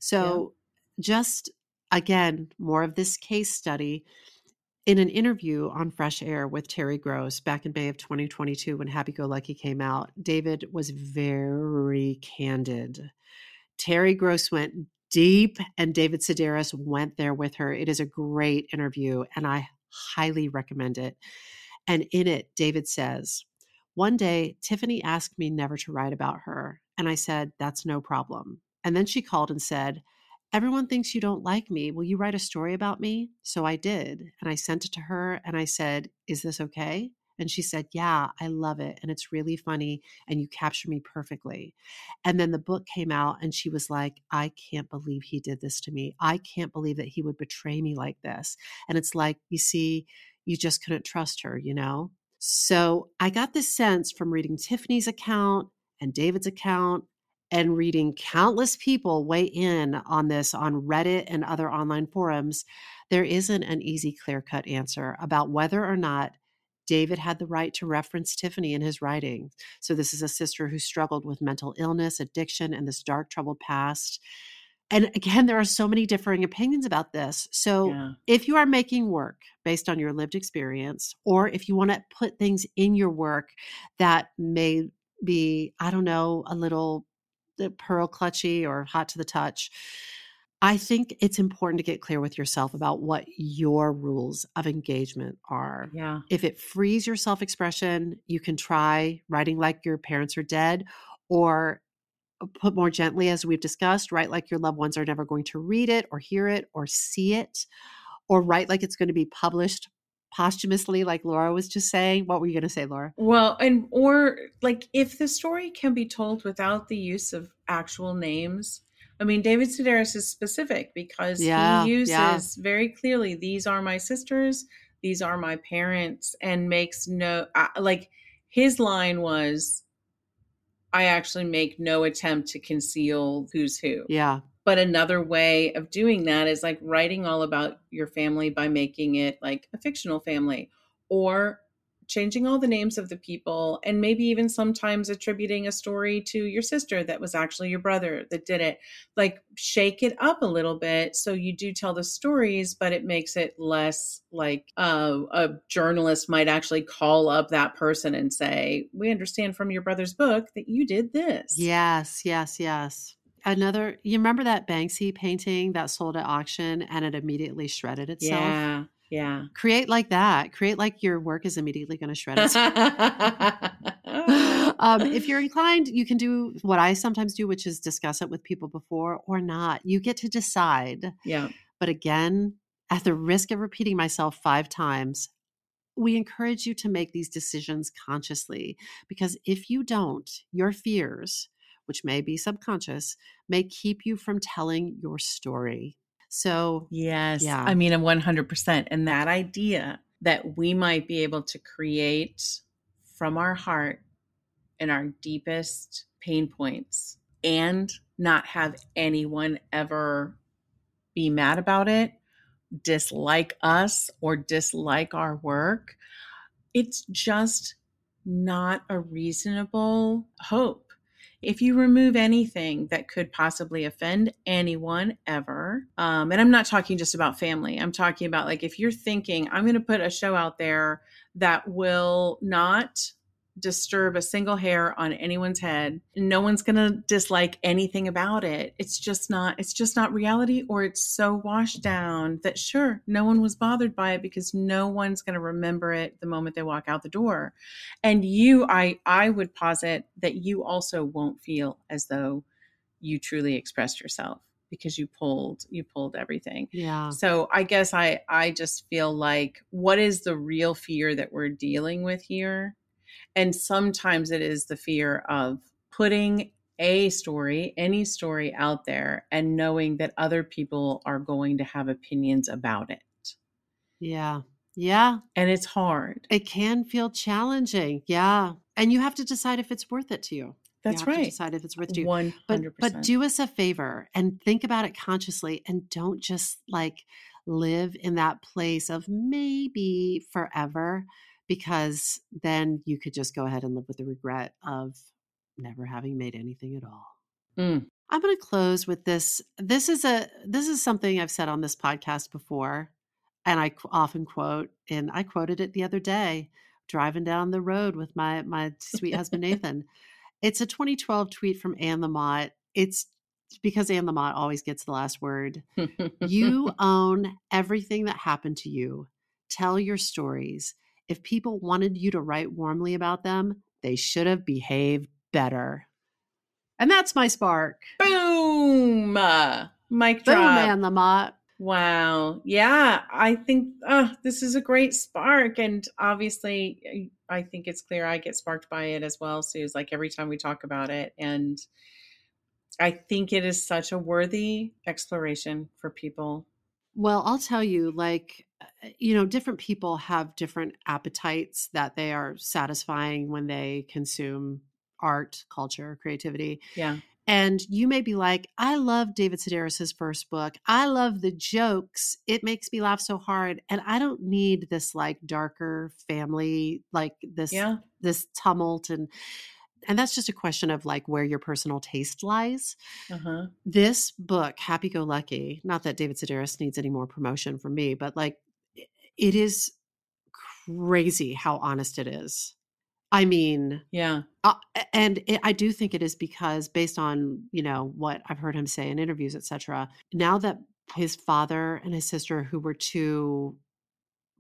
so just again more of this case study in an interview on fresh air with terry gross back in may of 2022 when happy go lucky came out david was very candid. Terry gross went deep and david sedaris went there with her. It is a great interview and i highly recommend it. And in it david says one day tiffany asked me never to write about her and i said that's no problem and then she called and said everyone thinks you don't like me will you write a story about me so i did and i sent it to her and i said is this okay and she said yeah i love it and it's really funny and you capture me perfectly and then the book came out, and she was like, I can't believe he did this to me. I can't believe that he would betray me like this. And it's like, you see, you just couldn't trust her, you know? So I got this sense from reading Tiffany's account and David's account and reading countless people weigh in on this on Reddit and other online forums. There isn't an easy, clear cut answer about whether or not David had the right to reference Tiffany in his writing. So, this is a sister who struggled with mental illness, addiction, and this dark, troubled past. And again, there are so many differing opinions about this. So Yeah. if you are making work based on your lived experience, or if you want to put things in your work that may be, I don't know, a little uh, pearl clutchy or hot to the touch, I think it's important to get clear with yourself about what your rules of engagement are. Yeah. If it frees your self expression, you can try writing like your parents are dead, or uh, put more gently, as we've discussed, write like your loved ones are never going to read it or hear it or see it, or write like it's going to be published posthumously, like Laura was just saying. What were you going to say, Laura? Well, and or like if the story can be told without the use of actual names. I mean, David Sedaris is specific because Yeah, he uses yeah. very clearly these are my sisters, these are my parents, and makes no uh, like his line was, I actually make no attempt to conceal who's who. Yeah. But another way of doing that is like writing all about your family by making it like a fictional family or changing all the names of the people and maybe even sometimes attributing a story to your sister that was actually your brother that did it. Like shake it up a little bit so you do tell the stories, but it makes it less like uh, a journalist might actually call up that person and say, We understand from your brother's book that you did this. Yes, yes, yes. Another, you remember that Banksy painting that sold at auction and it immediately shredded itself? Yeah. Yeah. Create like that. Create like your work is immediately going to shred itself. um, if you're inclined, you can do what I sometimes do, which is discuss it with people before or not. You get to decide. yeah. But again, at the risk of repeating myself five times, we encourage you to make these decisions consciously because if you don't, your fears, which may be subconscious, may keep you from telling your story. So, Yes. Yeah. I mean, a 100%. And that idea that we might be able to create from our heart and our deepest pain points and not have anyone ever be mad about it, dislike us, or dislike our work, it's just not a reasonable hope. If you remove anything that could possibly offend anyone ever, um, and I'm not talking just about family, I'm talking about like if you're thinking, I'm going to put a show out there that will not disturb a single hair on anyone's head. No one's going to dislike anything about it. It's just not it's just not reality or it's so washed down that sure no one was bothered by it because no one's going to remember it the moment they walk out the door. And you i i would posit that you also won't feel as though you truly expressed yourself because you pulled you pulled everything. Yeah. so i guess i i just feel like what is the real fear that we're dealing with here and sometimes it is the fear of putting a story any story out there and knowing that other people are going to have opinions about it Yeah. Yeah. and it's hard It can feel challenging. Yeah. And you have to decide if it's worth it to you. that's you have To right decide if it's worth it to you. 100% But but do us a favor and think about it consciously and don't just like live in that place of maybe forever because then you could just go ahead and live with the regret of never having made anything at all. Mm. I'm going to close with this. This is a this is something I've said on this podcast before, and I often quote, and I quoted it the other day, driving down the road with my my sweet husband Nathan. It's a 2012 tweet from Anne Lamott. It's because Anne Lamott always gets the last word. You own everything that happened to you. Tell your stories. If people wanted you to write warmly about them, they should have behaved better. And that's my spark. boom uh, mic Boom, drop Anne Lamott. Wow. Yeah, I think uh, this is a great spark. And obviously, I think it's clear I get sparked by it as well, Suze, like every time we talk about it. And I think it is such a worthy exploration for people. Well, I'll tell you, like, you know, different people have different appetites that they are satisfying when they consume art, culture, creativity. Yeah. And you may be like, I love David Sedaris's first book. I love the jokes. It makes me laugh so hard. And I don't need this like darker family, like this Yeah. this tumult and and that's just a question of like where your personal taste lies. Uh-huh. This book, Happy Go Lucky, not that David Sedaris needs any more promotion from me, but like it is crazy how honest it is. I mean, Yeah. uh, and it, I do think it is because based on you know what I've heard him say in interviews, etc. Now that his father and his sister, who were two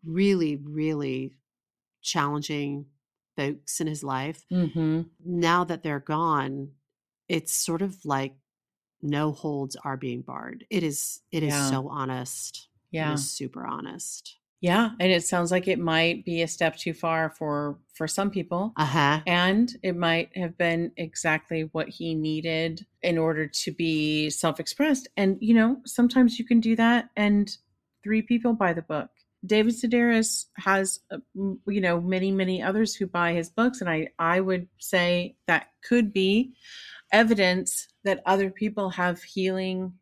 really, really challenging folks in his life, Mm-hmm. now that they're gone, it's sort of like no holds are being barred. It is. It is Yeah. so honest. Yeah. is super honest. Yeah. And it sounds like it might be a step too far for for some people. Uh huh. And it might have been exactly what he needed in order to be self expressed. And, you know, sometimes you can do that and three people buy the book. David Sedaris has, uh, you know, many, many others who buy his books. And I, I would say that could be evidence that other people have healing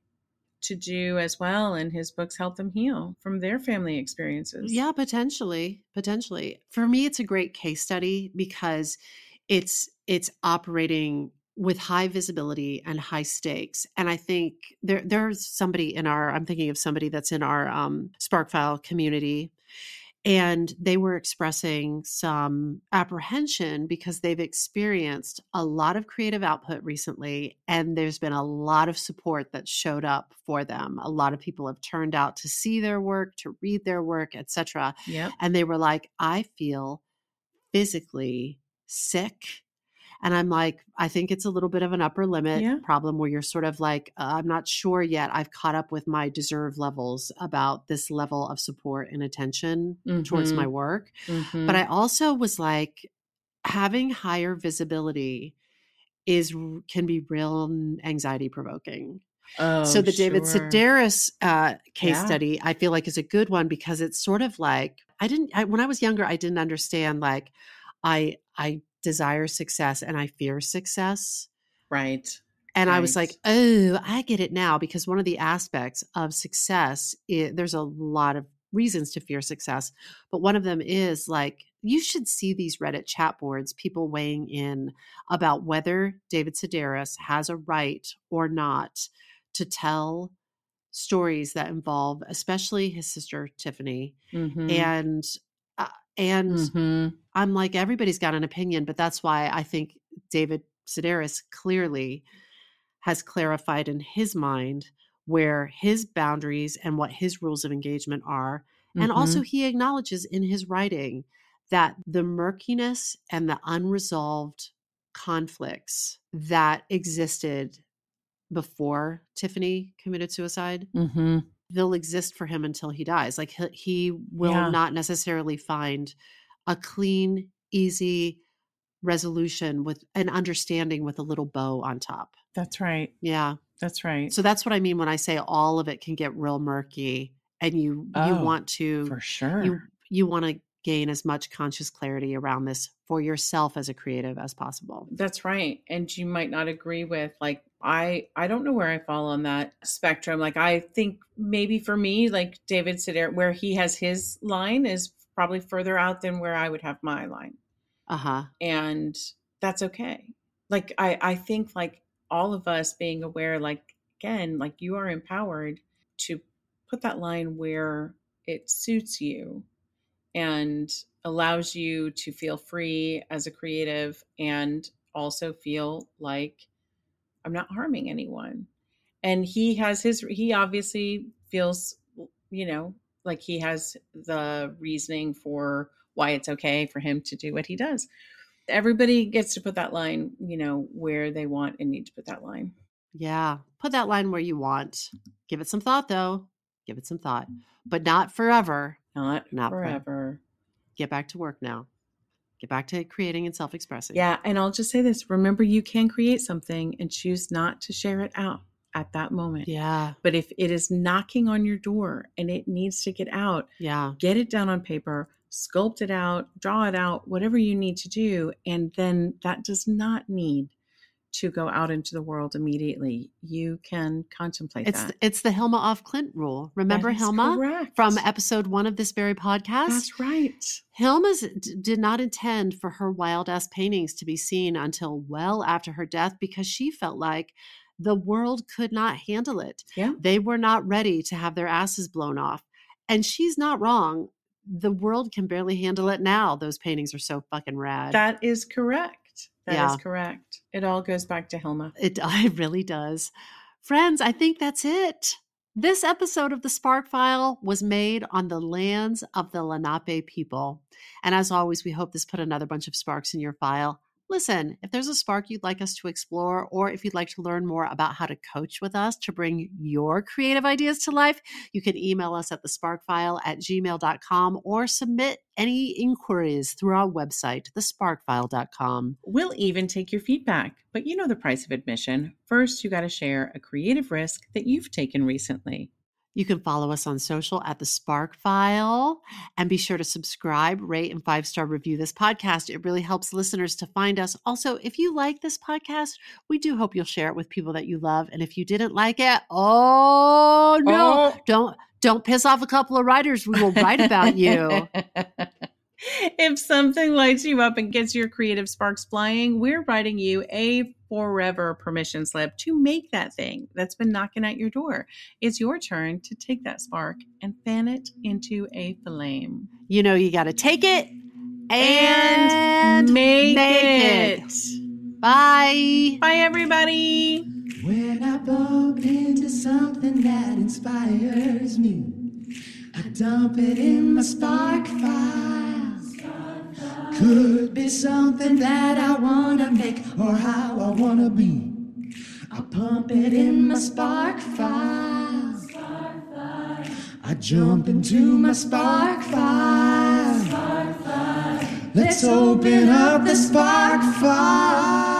to do as well. And his books help them heal from their family experiences. Yeah, potentially, potentially. For me, it's a great case study because it's it's operating with high visibility and high stakes. And I think there there's somebody in our I'm thinking of somebody that's in our um, Sparkfile community, and they were expressing some apprehension because they've experienced a lot of creative output recently and there's been a lot of support that showed up for them a lot of people have turned out to see their work to read their work etc Yep. and they were like i feel physically sick and i'm like i think it's a little bit of an upper limit Yeah. problem where you're sort of like uh, i'm not sure yet i've caught up with my deserve levels about this level of support and attention towards Mhm. my work Mhm. but I also was like, having higher visibility is can be real anxiety provoking. oh, so the David sure. Sedaris uh, case Yeah. study, I feel like is a good one because it's sort of like I didn't I, when I was younger, I didn't understand like I I desire success and I fear success. Right. And I was like, oh, I get it now because one of the aspects of success, i there's a lot of reasons to fear success, but one of them is like, you should see these Reddit chat boards, people weighing in about whether David Sedaris has a right or not to tell stories that involve, especially his sister Tiffany, Mhm. and and Mhm. I'm like, everybody's got an opinion, but that's why I think David Sedaris clearly has clarified in his mind where his boundaries and what his rules of engagement are. And also, Mhm. he acknowledges in his writing that the murkiness and the unresolved conflicts that existed before Tiffany committed suicide Mhm. They'll exist for him until he dies. Like he, he will Yeah. not necessarily find a clean, easy resolution with an understanding with a little bow on top. That's right. Yeah. That's right. So that's what I mean when I say all of it can get real murky and you you Oh, want to for sure. you you want to gain as much conscious clarity around this for yourself as a creative as possible. That's right. And you might not agree with like I I don't know where I fall on that spectrum. Like I think maybe for me like David Sedaris where he has his line is probably further out than where I would have my line. Uh-huh. And that's okay. Like I I think like all of us being aware like again like you are empowered to put that line where it suits you and allows you to feel free as a creative and also feel like I'm not harming anyone. And he has his, he obviously feels, you know, like he has the reasoning for why it's okay for him to do what he does. Everybody gets to put that line, you know, where they want and need to put that line. Yeah. Put that line where you want. Give it some thought though. Give it some thought. But not forever. Not, Not for- forever. Get back to work now. Get back to creating and self-expressing. Yeah. And I'll just say this remember, you can create something and choose not to share it out at that moment. Yeah. But if it is knocking on your door and it needs to get out, Yeah. get it down on paper, sculpt it out, draw it out, whatever you need to do. And then that does not need to go out into the world immediately, you can contemplate It's that. it's the Hilma af Klint rule. Remember Hilma correct. from episode one of this very podcast? That's right. Hilma's d- did not intend for her wild ass paintings to be seen until well after her death because she felt like the world could not handle it. Yeah. They were not ready to have their asses blown off. And she's not wrong. The world can barely handle it now. Those paintings are so fucking rad. That is correct. That is Yeah. correct. It all goes back to Hilma. It, it really does. Friends, I think that's it. This episode of the Spark File was made on the lands of the Lenape people. And as always, we hope this put another bunch of sparks in your file. Listen, if there's a spark you'd like us to explore, or if you'd like to learn more about how to coach with us to bring your creative ideas to life, you can email us at thesparkfile at gmail.com or submit any inquiries through our website, thesparkfile.com. We'll even take your feedback, but you know the price of admission. First, you got to share a creative risk that you've taken recently. You can follow us on social at the Spark File and be sure to subscribe, rate, and five star review this podcast. It really helps listeners to find us. Also, if you like this podcast, we do hope you'll share it with people that you love. And if you didn't like it, oh no, Oh. don't don't piss off a couple of writers. We will write about you. if something lights you up and gets your creative sparks flying, we're writing you a forever permission slip to make that thing that's been knocking at your door. It's your turn to take that spark and fan it into a flame. You know, you got to take it and, And, make, make it. Bye. Bye, everybody. When I bump into something that inspires me, I dump it in my spark file. Could be something that I wanna make or how I wanna be. I pump it in my spark file. I jump into my spark file. Let's open up the spark file.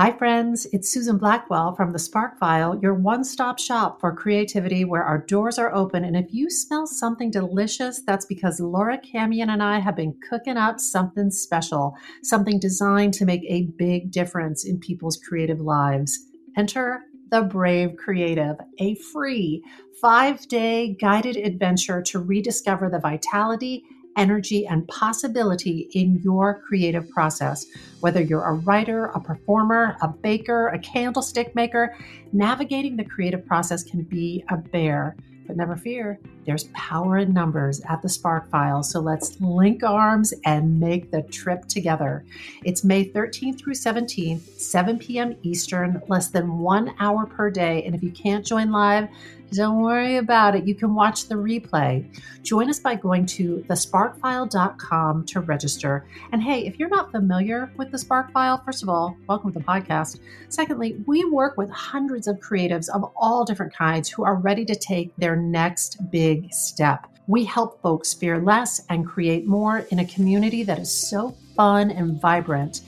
Hi, friends. It's Susan Blackwell from the Spark File, your one stop shop for creativity where our doors are open. And if you smell something delicious, that's because Laura Camien and I have been cooking up something special, something designed to make a big difference in people's creative lives. Enter the Brave Creative, a free five day guided adventure to rediscover the vitality energy, and possibility in your creative process. Whether you're a writer, a performer, a baker, a candlestick maker, navigating the creative process can be a bear. But never fear, there's power in numbers at the Spark File. So let's link arms and make the trip together. It's May 13th through 17th, 7 p.m. Eastern, less than one hour per day. And if you can't join live, don't worry about it. You can watch the replay. Join us by going to thesparkfile.com to register. And hey, if you're not familiar with the Spark File, first of all, welcome to the podcast. Secondly, we work with hundreds of creatives of all different kinds who are ready to take their next big step. We help folks fear less and create more in a community that is so fun and vibrant.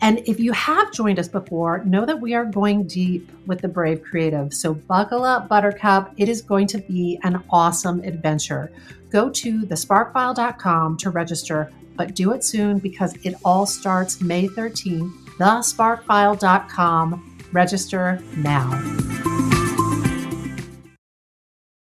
And if you have joined us before, know that we are going deep with the Brave Creative. So buckle up, Buttercup. It is going to be an awesome adventure. Go to thesparkfile.com to register, but do it soon because it all starts May 13th. Thesparkfile.com. Register now.